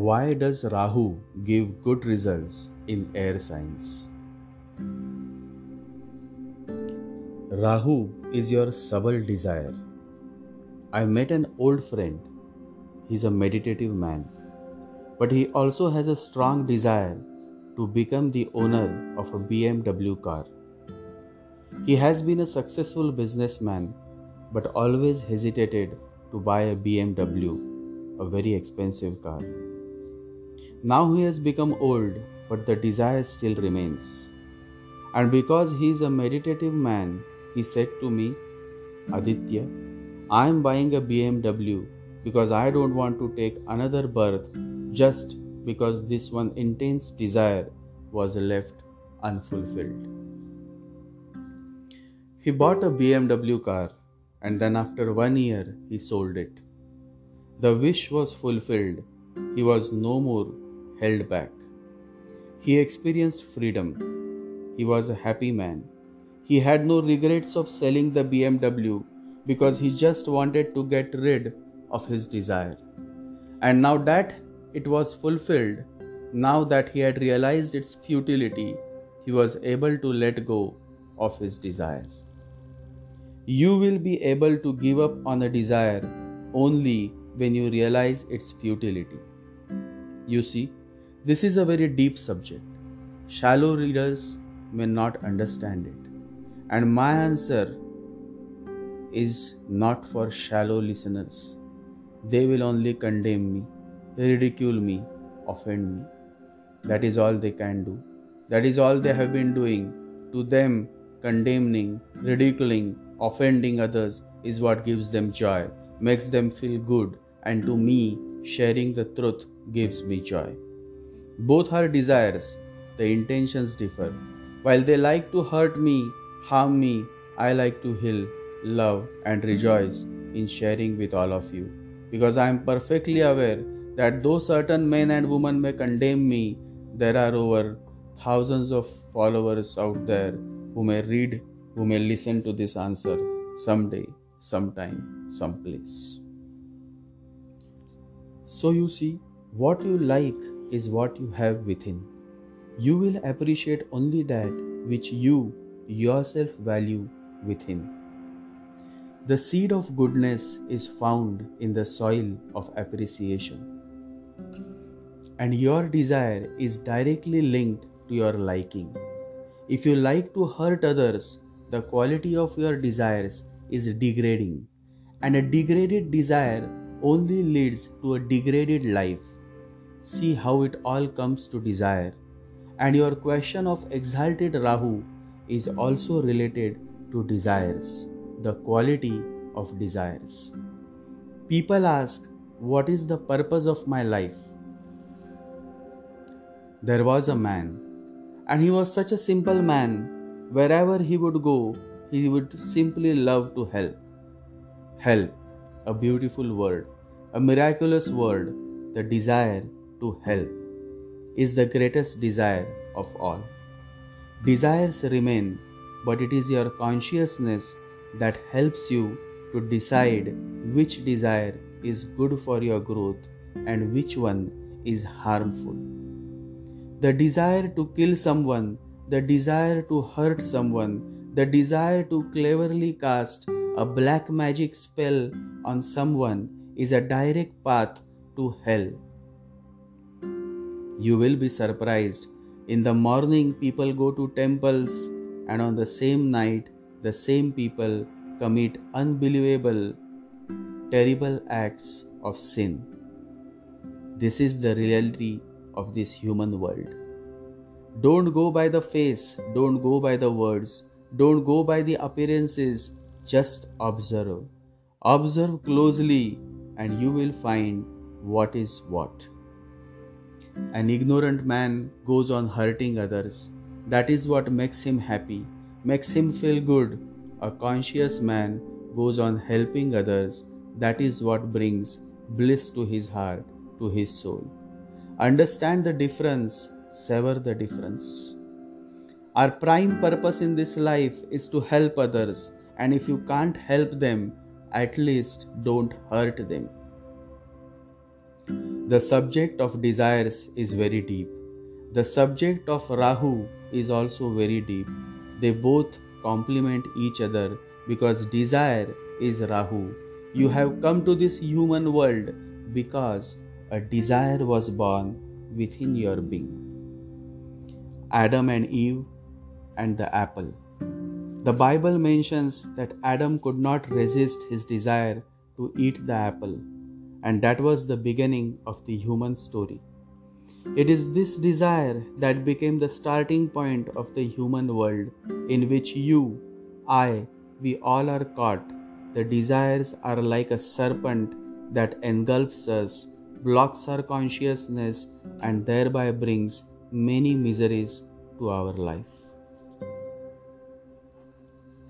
Why does Rahu give good results in air signs? Rahu is your subtle desire. I met an old friend. He's a meditative man, but he also has a strong desire to become the owner of a BMW car. He has been a successful businessman but always hesitated to buy a BMW, a very expensive car. Now he has become old, but the desire still remains. And because he is a meditative man, he said to me, Aditya, I am buying a BMW because I don't want to take another birth just because this one intense desire was left unfulfilled. He bought a BMW car and then after one year he sold it. The wish was fulfilled, he was no more held back. He experienced freedom. He was a happy man. He had no regrets of selling the BMW because he just wanted to get rid of his desire. And now that it was fulfilled, now that he had realized its futility, he was able to let go of his desire. You will be able to give up on a desire only when you realize its futility. You see, this is a very deep subject. Shallow readers may not understand it. And my answer is not for shallow listeners. They will only condemn me, ridicule me, offend me. That is all they can do. That is all they have been doing. To them, condemning, ridiculing, offending others is what gives them joy, makes them feel good, and to me, sharing the truth gives me joy. Both are desires, the intentions differ. While they like to hurt me, harm me, I like to heal, love, and rejoice in sharing with all of you. Because I am perfectly aware that though certain men and women may condemn me, there are over thousands of followers out there who may read, who may listen to this answer someday, sometime, someplace. So you see, what you like is what you have within. You will appreciate only that which you yourself value within. The seed of goodness is found in the soil of appreciation. And your desire is directly linked to your liking. If you like to hurt others, the quality of your desires is degrading. And a degraded desire only leads to a degraded life. See how it all comes to desire. And your question of exalted Rahu is also related to desires, the quality of desires. People ask, What is the purpose of my life? There was a man, and he was such a simple man. Wherever he would go, he would simply love to help. Help, a beautiful word, a miraculous word, the desire to help is the greatest desire of all. Desires remain, but it is your consciousness that helps you to decide which desire is good for your growth and which one is harmful. The desire to kill someone, the desire to hurt someone, the desire to cleverly cast a black magic spell on someone is a direct path to hell. You will be surprised. In the morning, people go to temples, and on the same night, the same people commit unbelievable, terrible acts of sin. This is the reality of this human world. Don't go by the face, don't go by the words, don't go by the appearances, just observe. Observe closely, and you will find what is what. An ignorant man goes on hurting others. That is what makes him happy, makes him feel good. A conscious man goes on helping others. That is what brings bliss to his heart, to his soul. Understand the difference, sever the difference. Our prime purpose in this life is to help others, and if you can't help them, at least don't hurt them. The subject of desires is very deep. The subject of Rahu is also very deep. They both complement each other because desire is Rahu. You have come to this human world because a desire was born within your being. Adam and Eve and the apple. The Bible mentions that Adam could not resist his desire to eat the apple, and that was the beginning of the human story. It is this desire that became the starting point of the human world in which you, I, we all are caught. The desires are like a serpent that engulfs us, blocks our consciousness, and thereby brings many miseries to our life.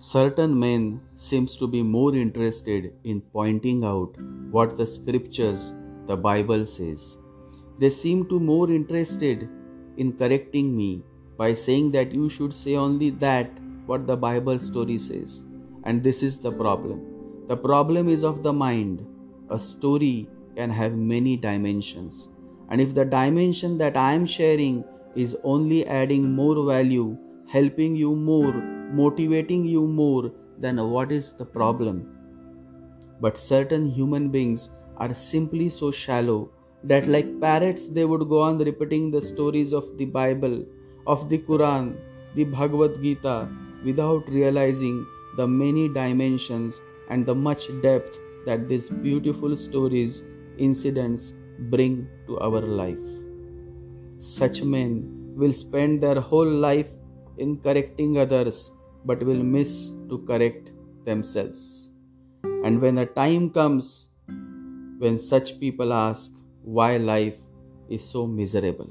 Certain men seems to be more interested in pointing out what the scriptures, the Bible says. They seem to more interested in correcting me by saying that you should say only that what the Bible story says. And this is the problem. The problem is of the mind. A story can have many dimensions. And if the dimension that I am sharing is only adding more value, helping you more, motivating you more, than what is the problem? But certain human beings are simply so shallow that, like parrots, they would go on repeating the stories of the Bible, of the Quran, the Bhagavad Gita, without realizing the many dimensions and the much depth that these beautiful stories, incidents bring to our life. Such men will spend their whole life in correcting others but will miss to correct themselves. And when a time comes when such people ask why life is so miserable,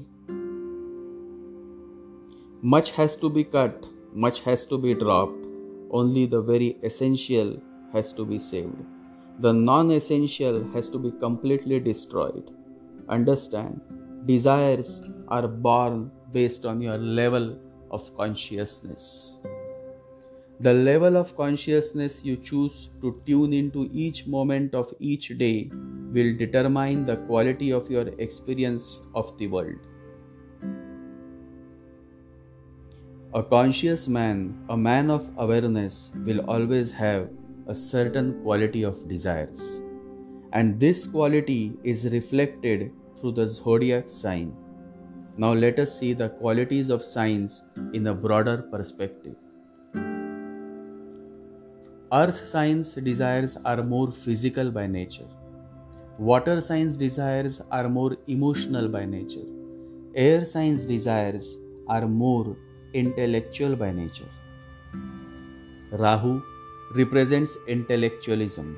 much has to be cut, much has to be dropped, only the very essential has to be saved. The non essential has to be completely destroyed. Understand Desires are born based on your level of consciousness. The level of consciousness you choose to tune into each moment of each day will determine the quality of your experience of the world. A conscious man, a man of awareness, will always have a certain quality of desires. And this quality is reflected through the zodiac sign. Now let us see the qualities of signs in a broader perspective. Earth signs desires are more physical by nature. Water signs desires are more emotional by nature. Air signs desires are more intellectual by nature. Rahu represents intellectualism,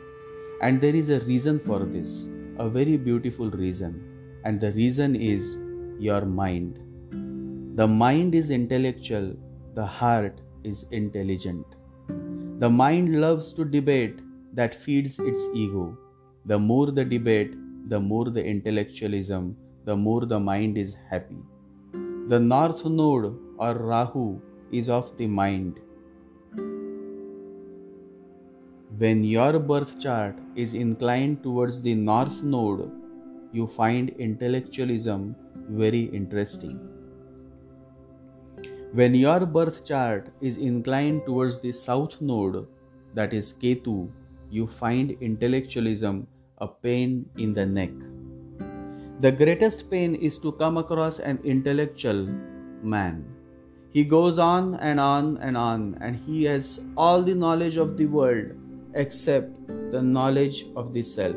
and there is a reason for this, a very beautiful reason and the reason is your mind. The mind is intellectual, the heart is intelligent. The mind loves to debate that feeds its ego. The more the debate, the more the intellectualism, the more the mind is happy. The north node or Rahu is of the mind. When your birth chart is inclined towards the north node, you find intellectualism very interesting. When your birth chart is inclined towards the south node, that is Ketu, you find intellectualism a pain in the neck. The greatest pain is to come across an intellectual man. He goes on and on and on, and he has all the knowledge of the world except the knowledge of the self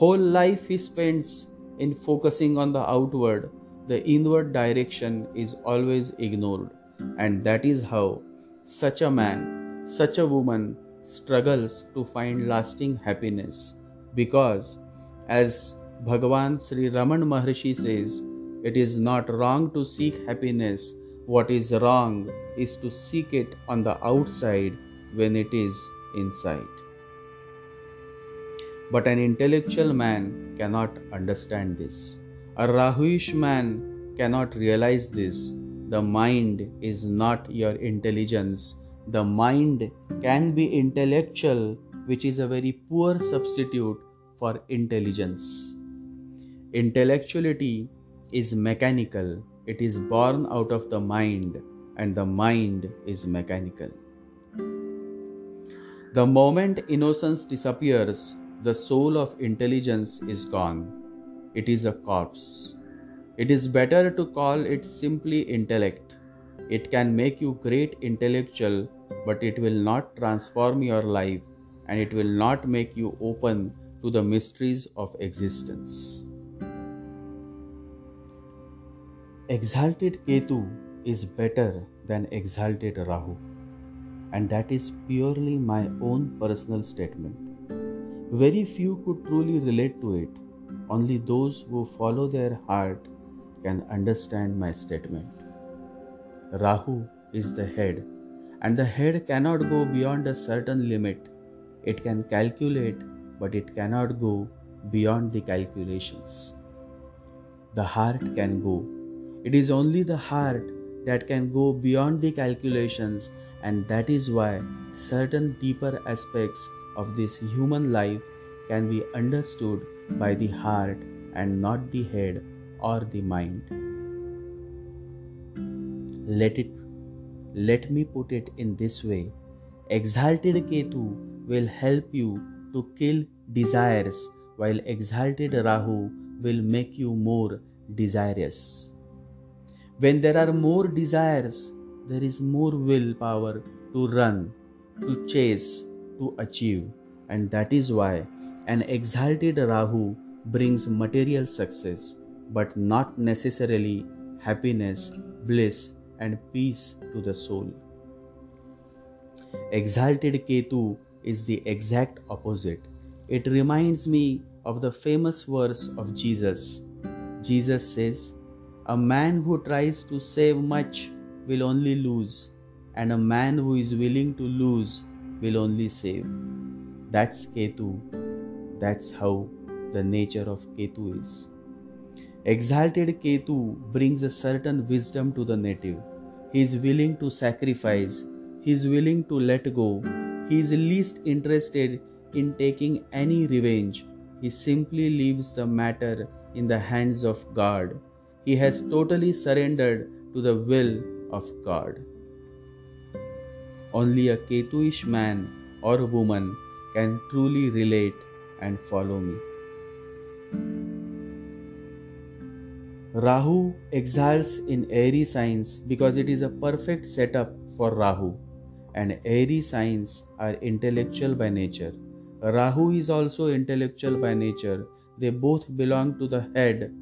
whole life he spends in focusing on the outward, the inward direction is always ignored. And that is how such a man, such a woman struggles to find lasting happiness. Because, as Bhagavan Sri Raman Maharshi says, it is not wrong to seek happiness. What is wrong is to seek it on the outside when it is inside. But an intellectual man cannot understand this. A Rahuish man cannot realize this. The mind is not your intelligence. The mind can be intellectual, which is a very poor substitute for intelligence. Intellectuality is mechanical, it is born out of the mind, and the mind is mechanical. The moment innocence disappears, the soul of intelligence is gone. It is a corpse. It is better to call it simply intellect. It can make you great intellectual, but it will not transform your life and it will not make you open to the mysteries of existence. Exalted Ketu is better than exalted Rahu, and that is purely my own personal statement. Very few could truly relate to it, only those who follow their heart can understand my statement. Rahu is the head, and the head cannot go beyond a certain limit. It can calculate, but it cannot go beyond the calculations. The heart can go it is only the heart that can go beyond the calculations, and that is why certain deeper aspects of this human life can be understood by the heart and not the head or the mind. Let it let me put it in this way. Exalted Ketu will help you to kill desires, while exalted Rahu will make you more desirous. When there are more desires, there is more willpower to run, to chase, to achieve. And that is why an exalted Rahu brings material success, but not necessarily happiness, bliss, and peace to the soul. Exalted Ketu is the exact opposite. It reminds me of the famous verse of Jesus. Jesus says, a man who tries to save much will only lose, and a man who is willing to lose will only save. That's Ketu. That's how the nature of Ketu is. Exalted Ketu brings a certain wisdom to the native. He is willing to sacrifice, he is willing to let go, he is least interested in taking any revenge. He simply leaves the matter in the hands of God he has totally surrendered to the will of God. Only a Ketuish man or woman can truly relate and follow me. Rahu exalts in airy signs because it is a perfect setup for Rahu, and airy signs are intellectual by nature. Rahu is also intellectual by nature. They both belong to the head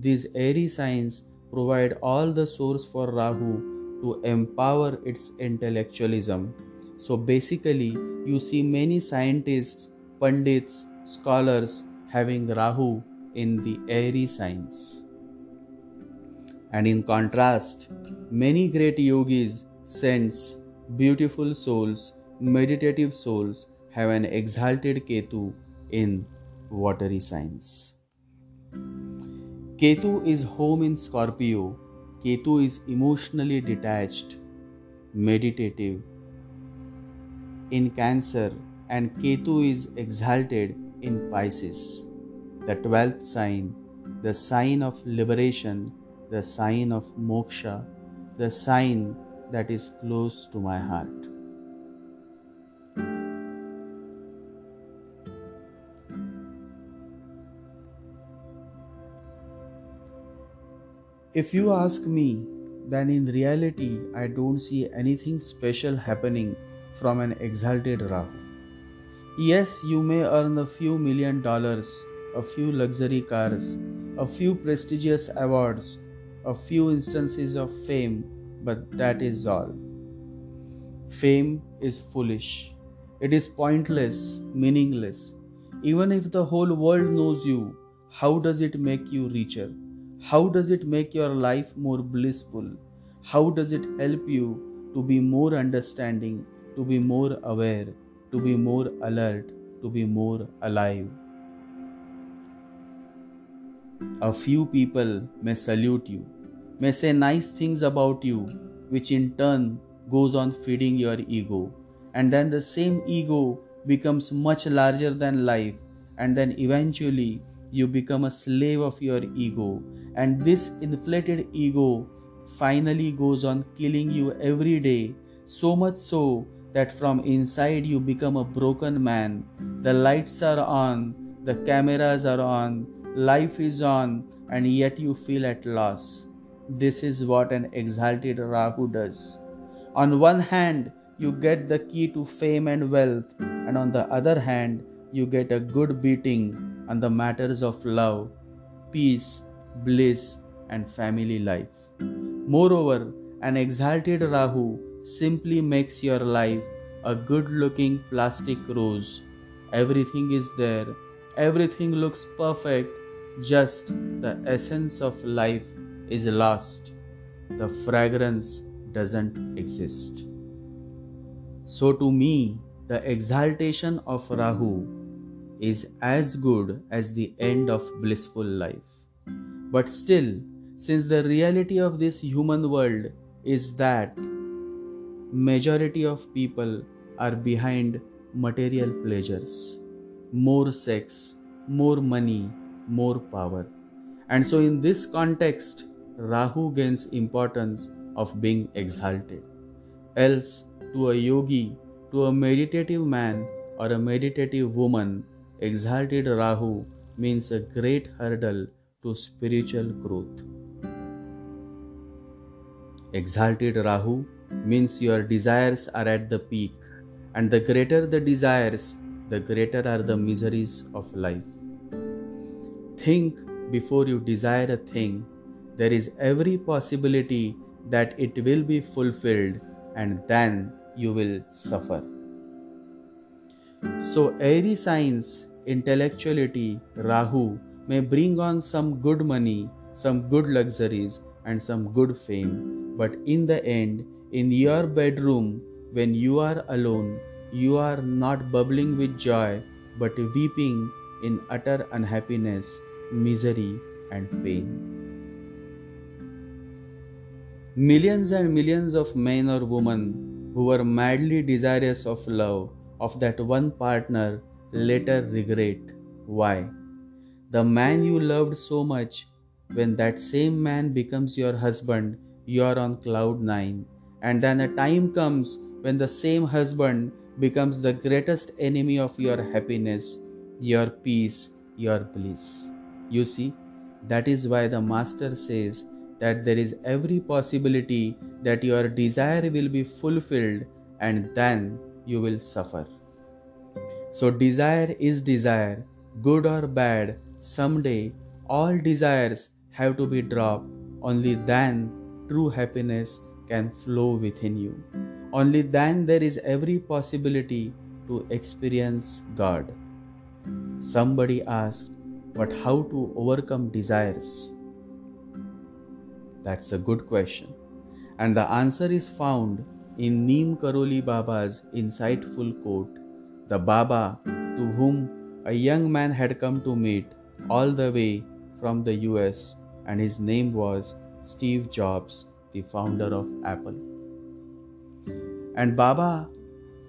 these airy signs provide all the source for Rahu to empower its intellectualism. So basically, you see many scientists, pundits, scholars having Rahu in the airy signs. And in contrast, many great yogis, saints, beautiful souls, meditative souls have an exalted Ketu in watery signs. Ketu is home in Scorpio. Ketu is emotionally detached, meditative. In Cancer, and Ketu is exalted in Pisces, the twelfth sign, the sign of liberation, the sign of moksha, the sign that is close to my heart. If you ask me, then in reality I don't see anything special happening from an exalted Rahu. Yes, you may earn a few million dollars, a few luxury cars, a few prestigious awards, a few instances of fame, but that is all. Fame is foolish. It is pointless, meaningless. Even if the whole world knows you, how does it make you richer? How does it make your life more blissful? How does it help you to be more understanding, to be more aware, to be more alert, to be more alive? A few people may salute you, may say nice things about you, which in turn goes on feeding your ego. And then the same ego becomes much larger than life, and then eventually you become a slave of your ego, and this inflated ego finally goes on killing you every day, so much so that from inside you become a broken man. The lights are on, the cameras are on, life is on, and yet you feel at loss. This is what an exalted Rahu does. On one hand, you get the key to fame and wealth, and on the other hand, you get a good beating on the matters of love, peace, bliss, and family life. Moreover, an exalted Rahu simply makes your life a good looking plastic rose. Everything is there, everything looks perfect, just the essence of life is lost. The fragrance doesn't exist. So, to me, the exaltation of Rahu is as good as the end of blissful life. But still, since the reality of this human world is that majority of people are behind material pleasures, more sex, more money, more power. And so, in this context, Rahu gains importance of being exalted. Else, to a yogi, to a meditative man or a meditative woman, exalted Rahu means a great hurdle to spiritual growth. Exalted Rahu means your desires are at the peak, and the greater the desires, the greater are the miseries of life. Think before you desire a thing, there is every possibility that it will be fulfilled, and then you will suffer. So, airy signs, intellectuality, Rahu may bring on some good money, some good luxuries, and some good fame, but in the end, in your bedroom, when you are alone, you are not bubbling with joy, but weeping in utter unhappiness, misery, and pain. Millions and millions of men or women who were madly desirous of love of that one partner later regret. Why? The man you loved so much, when that same man becomes your husband, you are on cloud nine. And then a time comes when the same husband becomes the greatest enemy of your happiness, your peace, your bliss. You see, that is why the Master says that there is every possibility that your desire will be fulfilled and then you will suffer. So, desire is desire, good or bad, someday all desires have to be dropped. Only then true happiness can flow within you. Only then there is every possibility to experience God. Somebody asked, but how to overcome desires? That's a good question. And the answer is found in Neem Karoli Baba's insightful quote The Baba, to whom a young man had come to meet all the way from the US, and his name was Steve Jobs, the founder of Apple. And Baba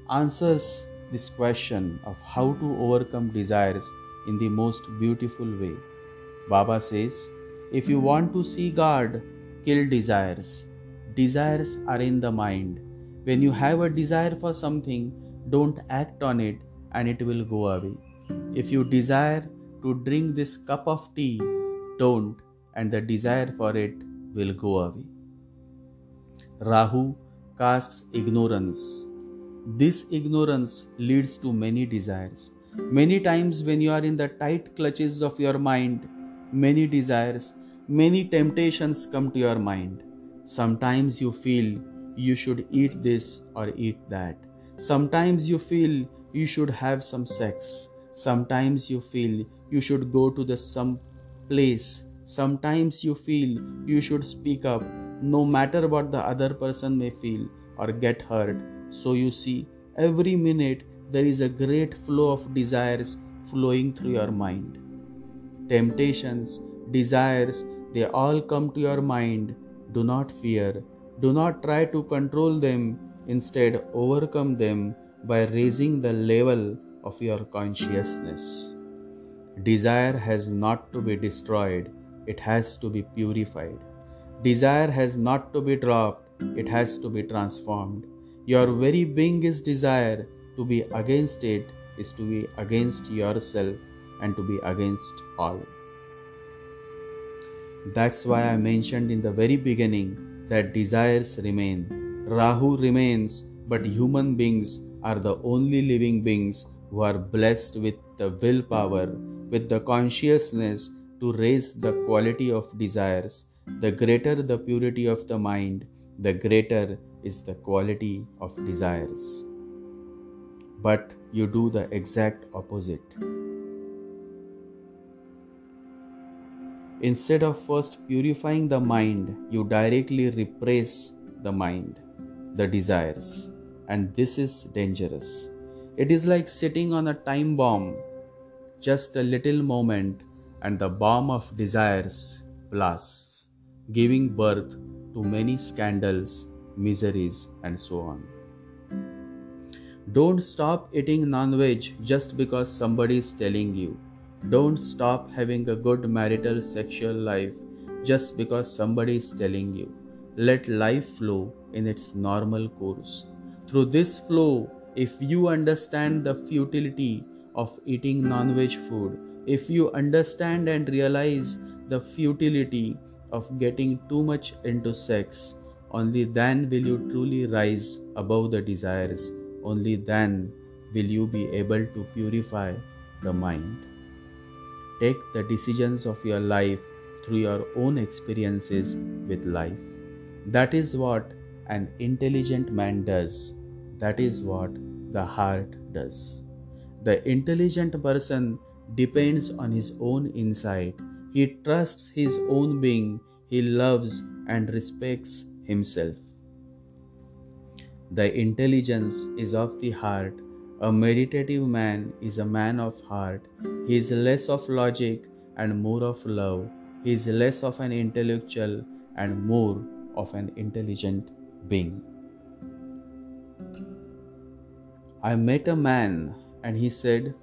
answers this question of how to overcome desires in the most beautiful way. Baba says, If you want to see God, kill desires. Desires are in the mind. When you have a desire for something, don't act on it and it will go away. If you desire to drink this cup of tea, don't, and the desire for it will go away. Rahu casts ignorance. This ignorance leads to many desires. Many times, when you are in the tight clutches of your mind, many desires Many temptations come to your mind. Sometimes you feel you should eat this or eat that. Sometimes you feel you should have some sex. Sometimes you feel you should go to the some place. Sometimes you feel you should speak up no matter what the other person may feel or get hurt. So you see, every minute there is a great flow of desires flowing through your mind. Temptations, desires, they all come to your mind. Do not fear. Do not try to control them. Instead, overcome them by raising the level of your consciousness. Desire has not to be destroyed, it has to be purified. Desire has not to be dropped, it has to be transformed. Your very being is desire. To be against it is to be against yourself and to be against all. That's why I mentioned in the very beginning that desires remain. Rahu remains, but human beings are the only living beings who are blessed with the willpower, with the consciousness to raise the quality of desires. The greater the purity of the mind, the greater is the quality of desires. But you do the exact opposite. Instead of first purifying the mind, you directly repress the mind, the desires, and this is dangerous. It is like sitting on a time bomb, just a little moment, and the bomb of desires blasts, giving birth to many scandals, miseries, and so on. Don't stop eating non veg just because somebody is telling you. Don't stop having a good marital sexual life just because somebody is telling you. Let life flow in its normal course. Through this flow, if you understand the futility of eating non veg food, if you understand and realize the futility of getting too much into sex, only then will you truly rise above the desires. Only then will you be able to purify the mind. Take the decisions of your life through your own experiences with life. That is what an intelligent man does. That is what the heart does. The intelligent person depends on his own insight. He trusts his own being. He loves and respects himself. The intelligence is of the heart a meditative man is a man of heart. He is less of logic and more of love. He is less of an intellectual and more of an intelligent being. I met a man and he said,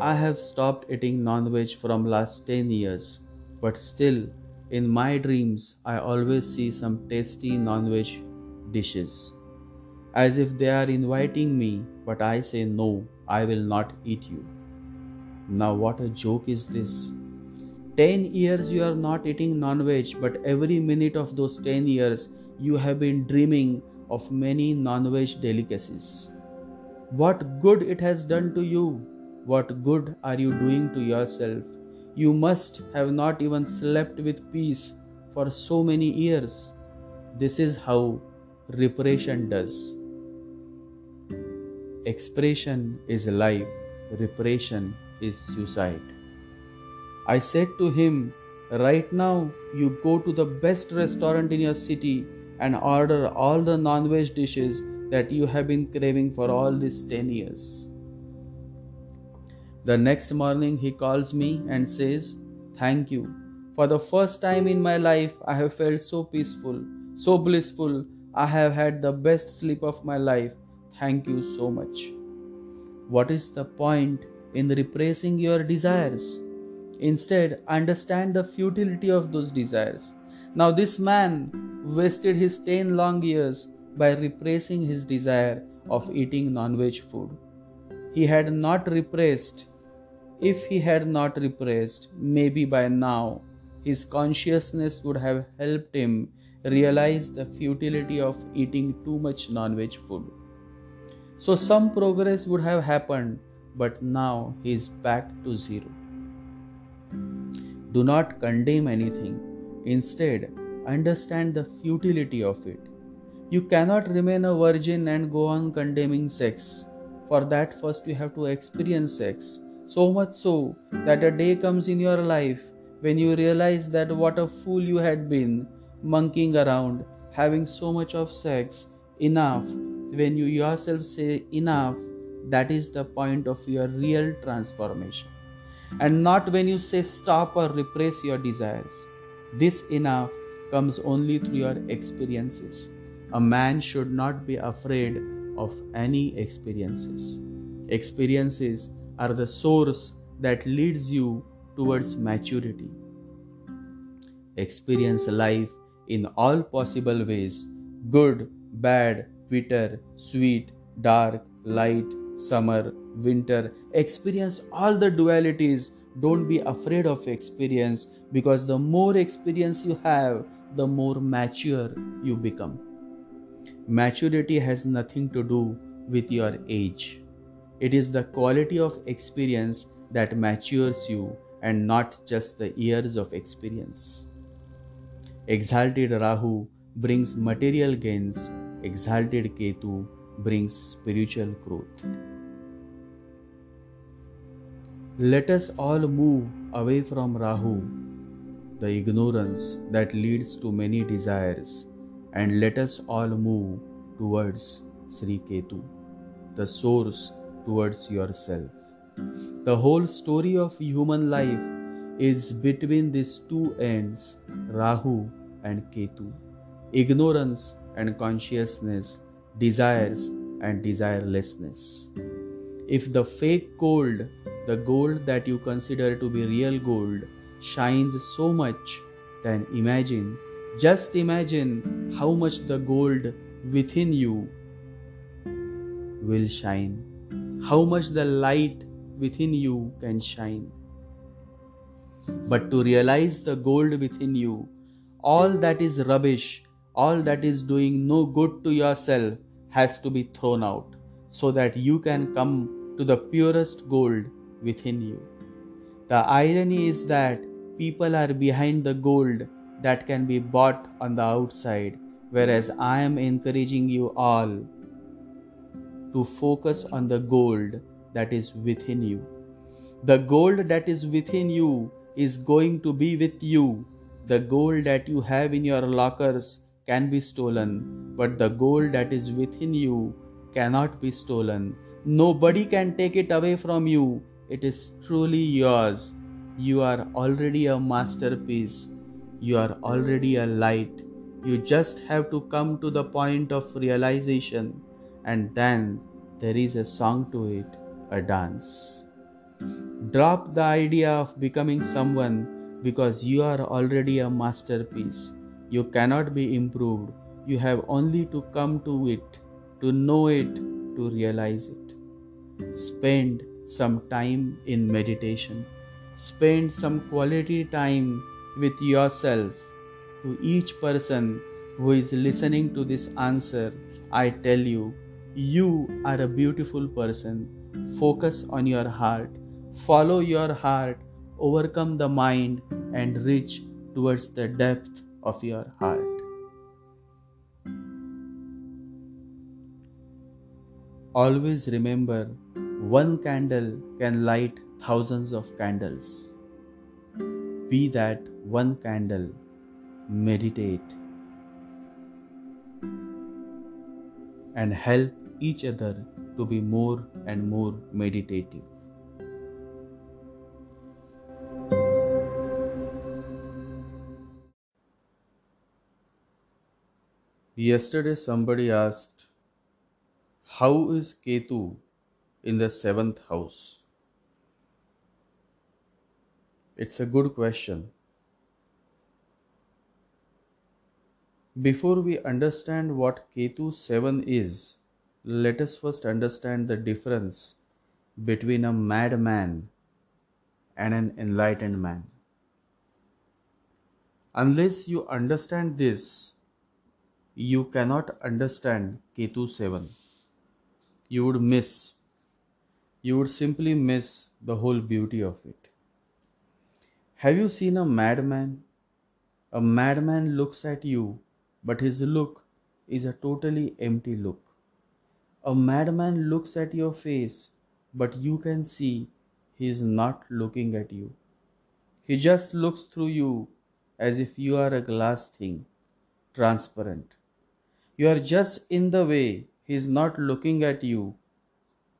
I have stopped eating non-veg from last 10 years, but still in my dreams I always see some tasty non-veg dishes as if they are inviting me, but I say, No, I will not eat you. Now, what a joke is this? 10 years you are not eating non veg, but every minute of those 10 years you have been dreaming of many non veg delicacies. What good it has done to you? What good are you doing to yourself? You must have not even slept with peace for so many years. This is how reparation does. Expression is life, repression is suicide. I said to him, Right now, you go to the best restaurant in your city and order all the non veg dishes that you have been craving for all these 10 years. The next morning, he calls me and says, Thank you. For the first time in my life, I have felt so peaceful, so blissful. I have had the best sleep of my life. Thank you so much. What is the point in repressing your desires? Instead, understand the futility of those desires. Now, this man wasted his 10 long years by repressing his desire of eating non veg food. He had not repressed. If he had not repressed, maybe by now his consciousness would have helped him realize the futility of eating too much non veg food. So some progress would have happened, but now he is back to zero. Do not condemn anything. Instead, understand the futility of it. You cannot remain a virgin and go on condemning sex. For that, first you have to experience sex. So much so that a day comes in your life when you realize that what a fool you had been, monkeying around, having so much of sex, enough when you yourself say enough, that is the point of your real transformation. And not when you say stop or repress your desires. This enough comes only through your experiences. A man should not be afraid of any experiences. Experiences are the source that leads you towards maturity. Experience life in all possible ways good, bad, bitter, sweet, dark, light, summer, winter. Experience all the dualities. Don't be afraid of experience because the more experience you have, the more mature you become. Maturity has nothing to do with your age. It is the quality of experience that matures you and not just the years of experience. Exalted Rahu brings material gains, exalted Ketu brings spiritual growth. Let us all move away from Rahu, the ignorance that leads to many desires, and let us all move towards Sri Ketu, the source towards yourself. The whole story of human life is between these two ends, Rahu and Ketu, ignorance and consciousness, desires and desirelessness. If the fake gold, the gold that you consider to be real gold, shines so much, then imagine, just imagine how much the gold within you will shine, how much the light within you can shine. But to realize the gold within you, all that is rubbish, all that is doing no good to yourself has to be thrown out so that you can come to the purest gold within you. The irony is that people are behind the gold that can be bought on the outside, whereas I am encouraging you all to focus on the gold that is within you. The gold that is within you is going to be with you. The gold that you have in your lockers can be stolen, but the gold that is within you cannot be stolen. Nobody can take it away from you. It is truly yours. You are already a masterpiece. You are already a light. You just have to come to the point of realization, and then there is a song to it a dance. Drop the idea of becoming someone because you are already a masterpiece. You cannot be improved. You have only to come to it, to know it, to realize it. Spend some time in meditation. Spend some quality time with yourself. To each person who is listening to this answer, I tell you, you are a beautiful person Focus on your heart. Follow your heart. Overcome the mind and reach towards the depth of your heart. Always remember one candle can light thousands of candles. Be that one candle. Meditate and help each other to be more and more meditative. Yesterday, somebody asked, How is Ketu in the seventh house? It's a good question. Before we understand what Ketu 7 is, let us first understand the difference between a madman and an enlightened man. Unless you understand this, you cannot understand Ketu 7. You would miss, you would simply miss the whole beauty of it. Have you seen a madman? A madman looks at you, but his look is a totally empty look. A madman looks at your face, but you can see he is not looking at you. He just looks through you as if you are a glass thing, transparent. You are just in the way, he is not looking at you,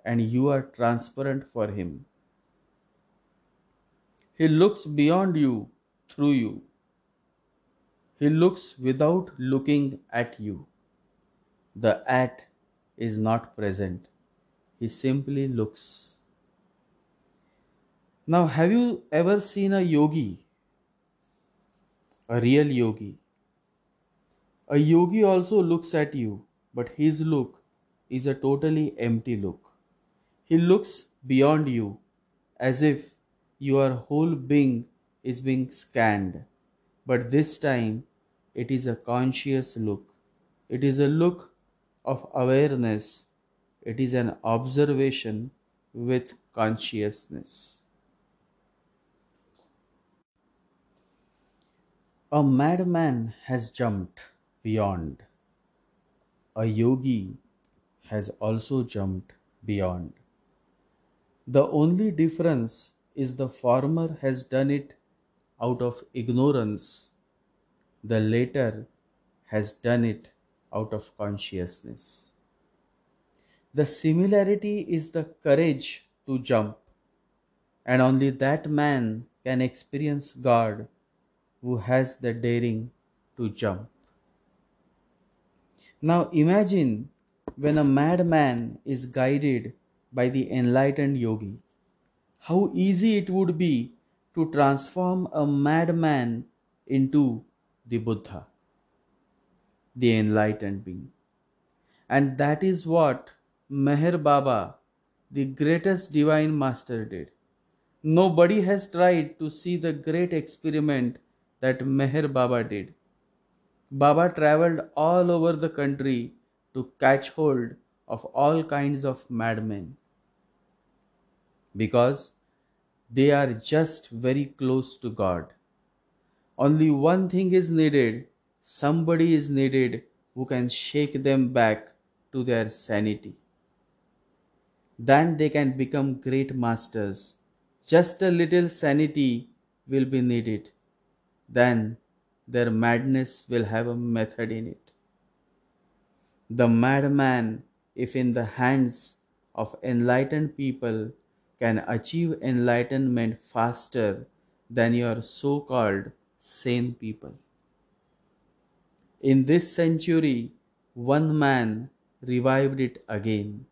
and you are transparent for him. He looks beyond you, through you. He looks without looking at you. The at is not present. He simply looks. Now, have you ever seen a yogi? A real yogi. A yogi also looks at you, but his look is a totally empty look. He looks beyond you as if your whole being is being scanned. But this time it is a conscious look. It is a look of awareness. It is an observation with consciousness. A madman has jumped beyond. A yogi has also jumped beyond. The only difference is the former has done it out of ignorance, the latter has done it out of consciousness. The similarity is the courage to jump, and only that man can experience God who has the daring to jump. Now imagine when a madman is guided by the enlightened yogi. How easy it would be to transform a madman into the Buddha, the enlightened being. And that is what Meher Baba, the greatest divine master, did. Nobody has tried to see the great experiment that Meher Baba did. Baba traveled all over the country to catch hold of all kinds of madmen because they are just very close to God. Only one thing is needed somebody is needed who can shake them back to their sanity. Then they can become great masters. Just a little sanity will be needed. Then their madness will have a method in it. The madman, if in the hands of enlightened people, can achieve enlightenment faster than your so called sane people. In this century, one man revived it again.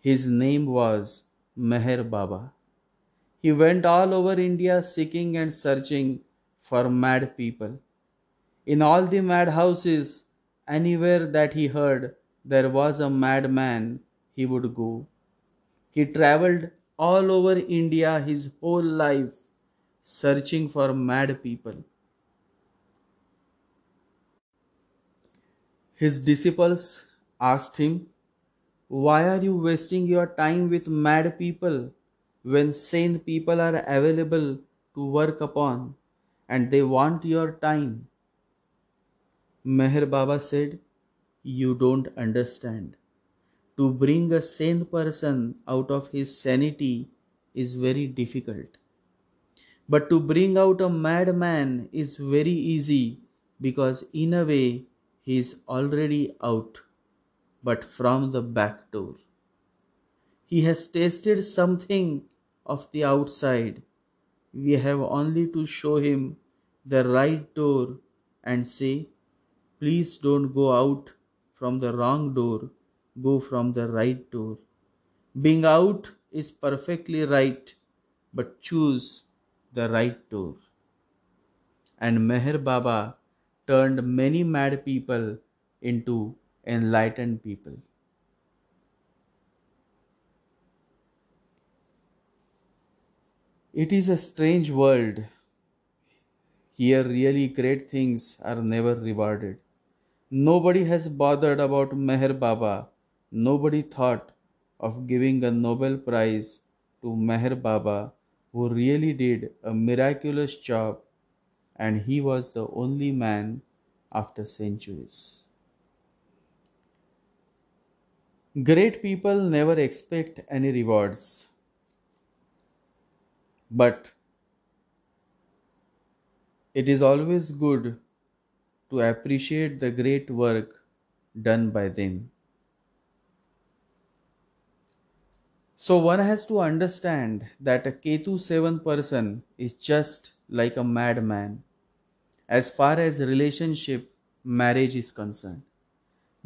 His name was Meher Baba. He went all over India seeking and searching for mad people. In all the madhouses, anywhere that he heard there was a madman, he would go. He traveled all over India his whole life searching for mad people. His disciples asked him, Why are you wasting your time with mad people when sane people are available to work upon and they want your time? Meher Baba said, You don't understand to bring a sane person out of his sanity is very difficult. But to bring out a madman is very easy because, in a way, he is already out, but from the back door. He has tasted something of the outside. We have only to show him the right door and say, Please don't go out from the wrong door go from the right door. Being out is perfectly right, but choose the right door. And Meher Baba turned many mad people into enlightened people. It is a strange world. Here, really great things are never rewarded. Nobody has bothered about Meher Baba Nobody thought of giving a Nobel Prize to Meher Baba, who really did a miraculous job, and he was the only man after centuries. Great people never expect any rewards, but it is always good to appreciate the great work done by them. So one has to understand that a Ketu 7 person is just like a madman as far as relationship marriage is concerned.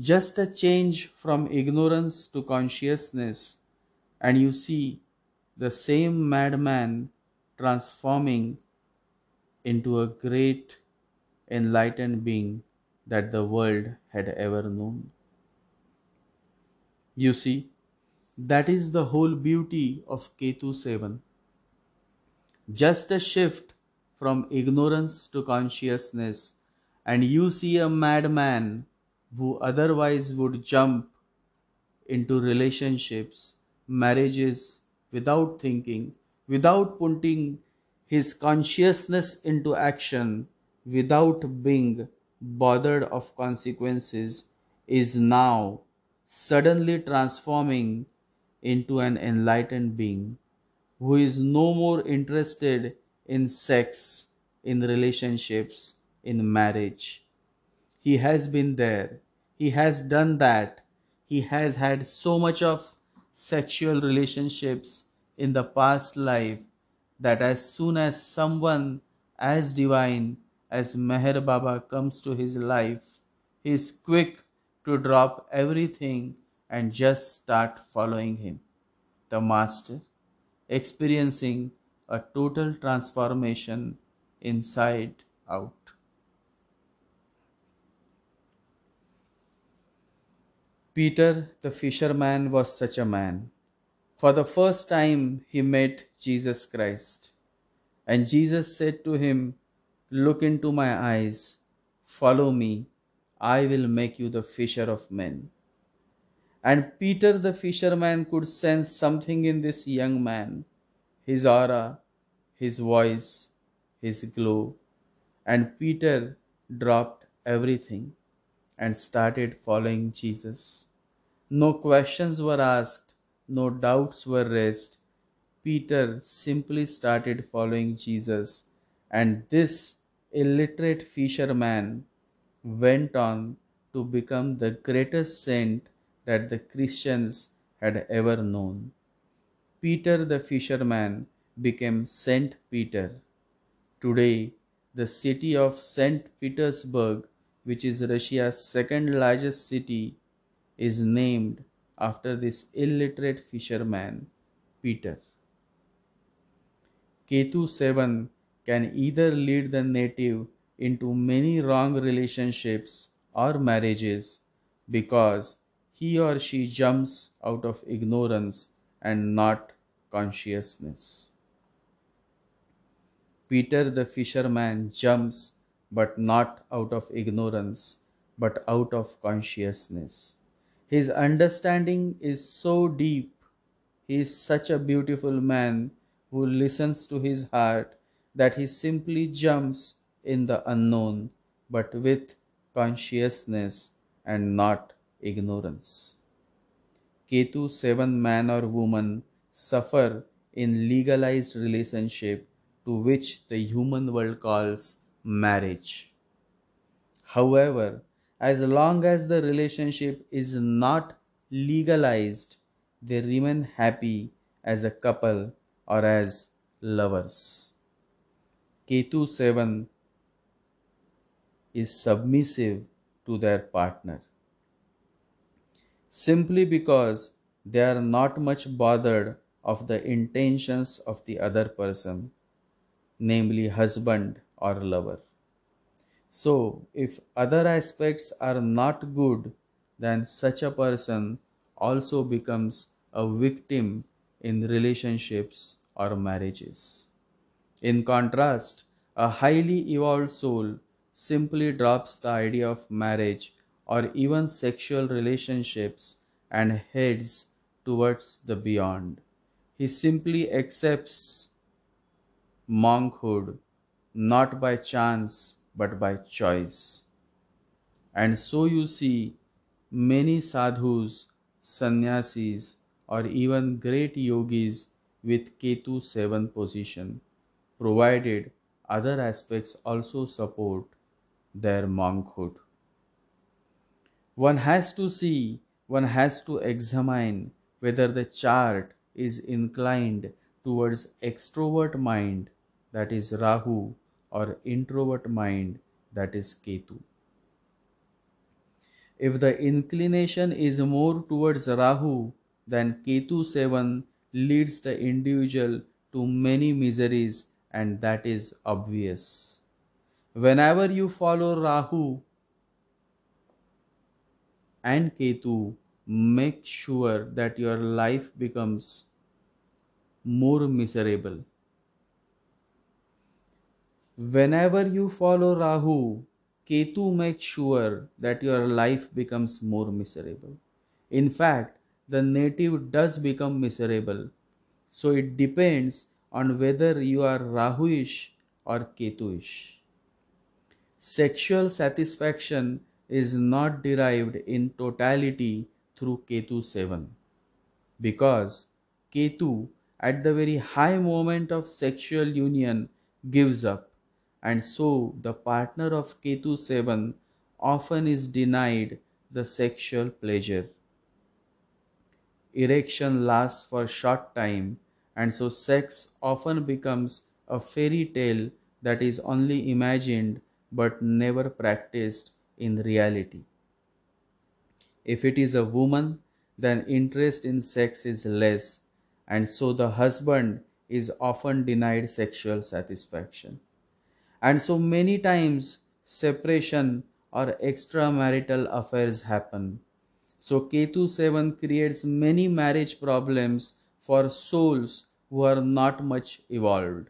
Just a change from ignorance to consciousness and you see the same madman transforming into a great enlightened being that the world had ever known. You see, that is the whole beauty of Ketu 7. Just a shift from ignorance to consciousness, and you see a madman who otherwise would jump into relationships, marriages without thinking, without putting his consciousness into action, without being bothered of consequences, is now suddenly transforming into an enlightened being who is no more interested in sex, in relationships, in marriage. He has been there, he has done that, he has had so much of sexual relationships in the past life that as soon as someone as divine as Meher Baba comes to his life, he is quick to drop everything and just start following him, the Master, experiencing a total transformation inside out. Peter the fisherman was such a man. For the first time he met Jesus Christ. And Jesus said to him, Look into my eyes, follow me, I will make you the fisher of men. And Peter the fisherman could sense something in this young man his aura, his voice, his glow. And Peter dropped everything and started following Jesus. No questions were asked, no doubts were raised. Peter simply started following Jesus, and this illiterate fisherman went on to become the greatest saint that the Christians had ever known. Peter the fisherman became Saint Peter. Today, the city of St. Petersburg, which is Russia's second largest city, is named after this illiterate fisherman, Peter. Ketu 7 can either lead the native into many wrong relationships or marriages because he or she jumps out of ignorance and not consciousness. Peter the fisherman jumps but not out of ignorance but out of consciousness. His understanding is so deep. He is such a beautiful man who listens to his heart that he simply jumps in the unknown, but with consciousness and not ignorance. Ketu 7 man or woman suffer in legalized relationship to which the human world calls marriage. However, as long as the relationship is not legalized, they remain happy as a couple or as lovers. Ketu 7 is submissive to their partner simply because they are not much bothered of the intentions of the other person, namely husband or lover. So, if other aspects are not good, then such a person also becomes a victim in relationships or marriages. In contrast, a highly evolved soul simply drops the idea of marriage or even sexual relationships and heads towards the beyond. He simply accepts monkhood not by chance but by choice. And so you see many sadhus, sannyasis, or even great yogis with Ketu 7 position, provided other aspects also support their monkhood. One has to see, one has to examine whether the chart is inclined towards extrovert mind, that is Rahu, or introvert mind, that is Ketu. If the inclination is more towards Rahu, then Ketu 7 leads the individual to many miseries, and that is obvious. Whenever you follow Rahu and Ketu, make sure that your life becomes more miserable. Whenever you follow Rahu, Ketu makes sure that your life becomes more miserable. In fact, the native does become miserable. So it depends on whether you are Rahuish or Ketuish. Sexual satisfaction is not derived in totality through Ketu 7 because Ketu at the very high moment of sexual union gives up and so the partner of Ketu 7 often is denied the sexual pleasure. Erection lasts for short time and so sex often becomes a fairy tale that is only imagined but never practiced in reality. If it is a woman, then interest in sex is less, and so the husband is often denied sexual satisfaction. And so many times separation or extramarital affairs happen. So Ketu 7 creates many marriage problems for souls who are not much evolved.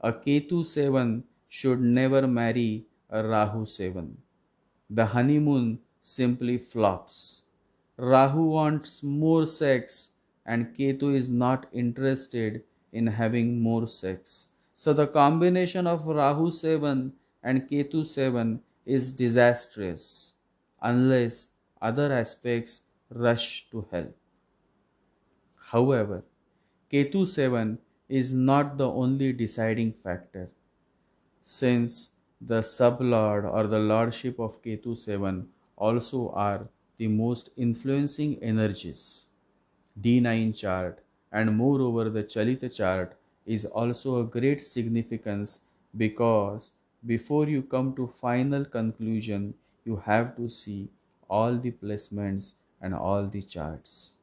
A Ketu 7 should never marry a Rahu 7. The honeymoon simply flops. Rahu wants more sex and Ketu is not interested in having more sex. So the combination of Rahu 7 and Ketu 7 is disastrous unless other aspects rush to help. However, Ketu 7 is not the only deciding factor since the sublord or the lordship of Ketu 7 also are the most influencing energies. D9 chart and moreover the Chalita chart is also a great significance because before you come to final conclusion you have to see all the placements and all the charts.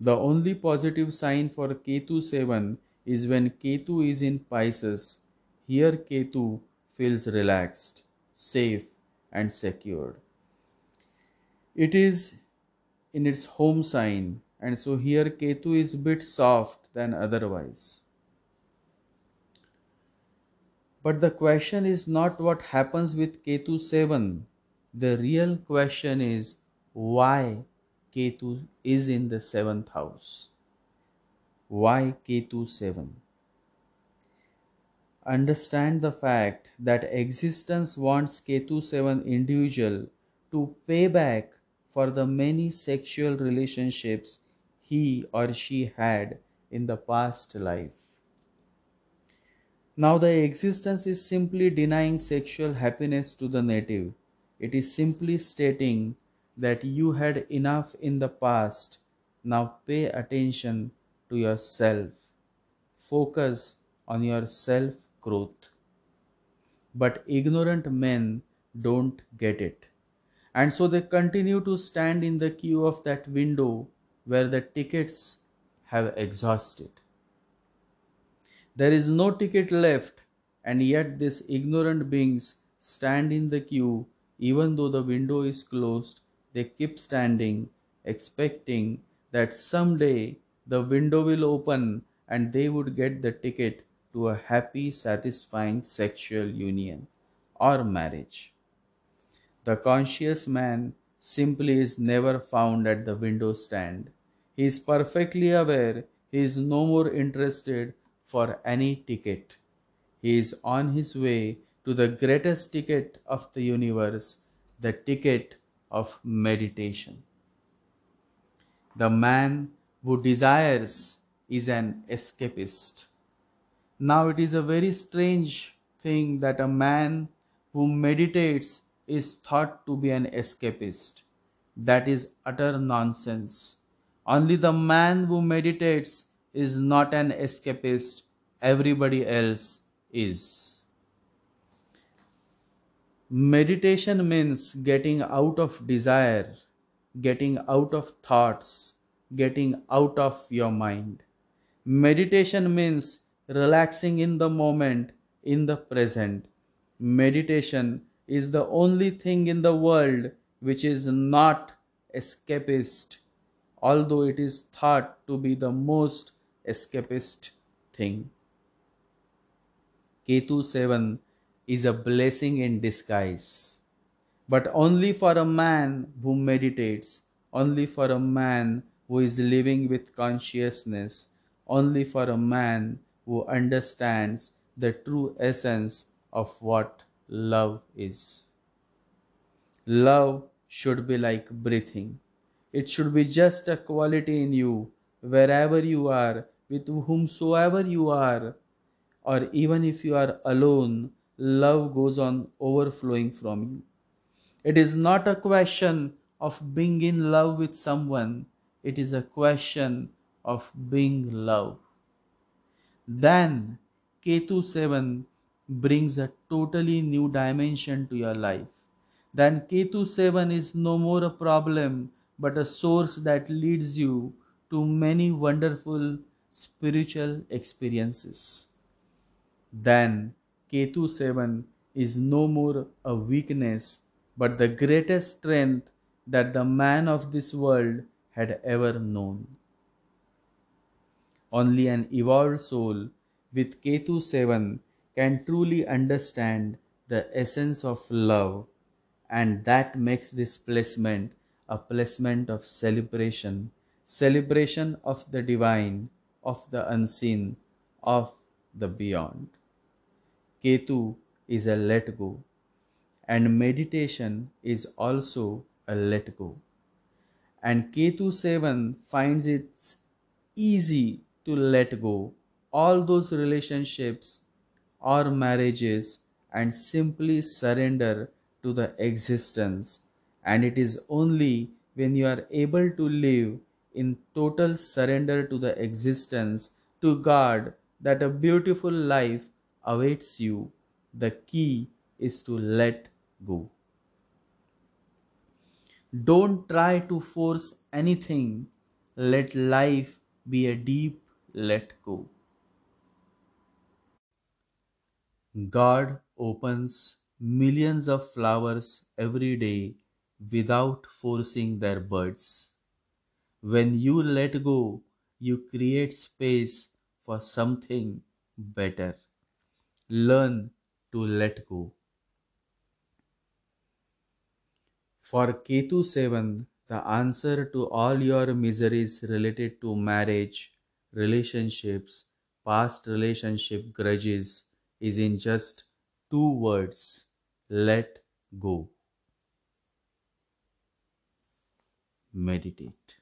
The only positive sign for Ketu 7 is when Ketu is in Pisces. Here Ketu feels relaxed, safe and secured. It is in its home sign and so here Ketu is bit soft than otherwise. But the question is not what happens with Ketu 7. The real question is why Ketu is in the 7th house. Why Ketu 7? Understand the fact that existence wants Ketu 7 individual to pay back for the many sexual relationships he or she had in the past life. Now, the existence is simply denying sexual happiness to the native. It is simply stating that you had enough in the past. Now, pay attention to yourself. Focus on your self growth. But ignorant men don't get it. And so they continue to stand in the queue of that window where the tickets have exhausted. There is no ticket left, and yet these ignorant beings stand in the queue even though the window is closed. They keep standing, expecting that someday the window will open and they would get the ticket to a happy, satisfying sexual union or marriage. The conscious man simply is never found at the window stand. He is perfectly aware he is no more interested for any ticket. He is on his way to the greatest ticket of the universe, the ticket of meditation. The man who desires is an escapist. Now, it is a very strange thing that a man who meditates is thought to be an escapist. That is utter nonsense. Only the man who meditates is not an escapist, everybody else is. Meditation means getting out of desire, getting out of thoughts, getting out of your mind. Meditation means relaxing in the moment, in the present. Meditation is the only thing in the world which is not escapist, although it is thought to be the most escapist thing. Ketu 7 is a blessing in disguise, but only for a man who meditates, only for a man who is living with consciousness, only for a man who understands the true essence of what love is. Love should be like breathing. It should be just a quality in you, wherever you are, with whomsoever you are, or even if you are alone, love goes on overflowing from you. It is not a question of being in love with someone, it is a question of being love. Then Ketu 7 brings a totally new dimension to your life. Then Ketu 7 is no more a problem but a source that leads you to many wonderful spiritual experiences. Then Ketu 7 is no more a weakness but the greatest strength that the man of this world had ever known. Only an evolved soul with Ketu 7 can truly understand the essence of love, and that makes this placement a placement of celebration, celebration of the divine, of the unseen, of the beyond. Ketu is a let go, and meditation is also a let go. And Ketu 7 finds it easy to let go all those relationships or marriages and simply surrender to the existence. And it is only when you are able to live in total surrender to the existence, to God, that a beautiful life awaits you. The key is to let go. Don't try to force anything. Let life be a deep let go. God opens millions of flowers every day without forcing their buds. When you let go, you create space for something better. Learn to let go. For Ketu 7, the answer to all your miseries related to marriage, relationships, past relationship grudges, is in just two words let go. Meditate.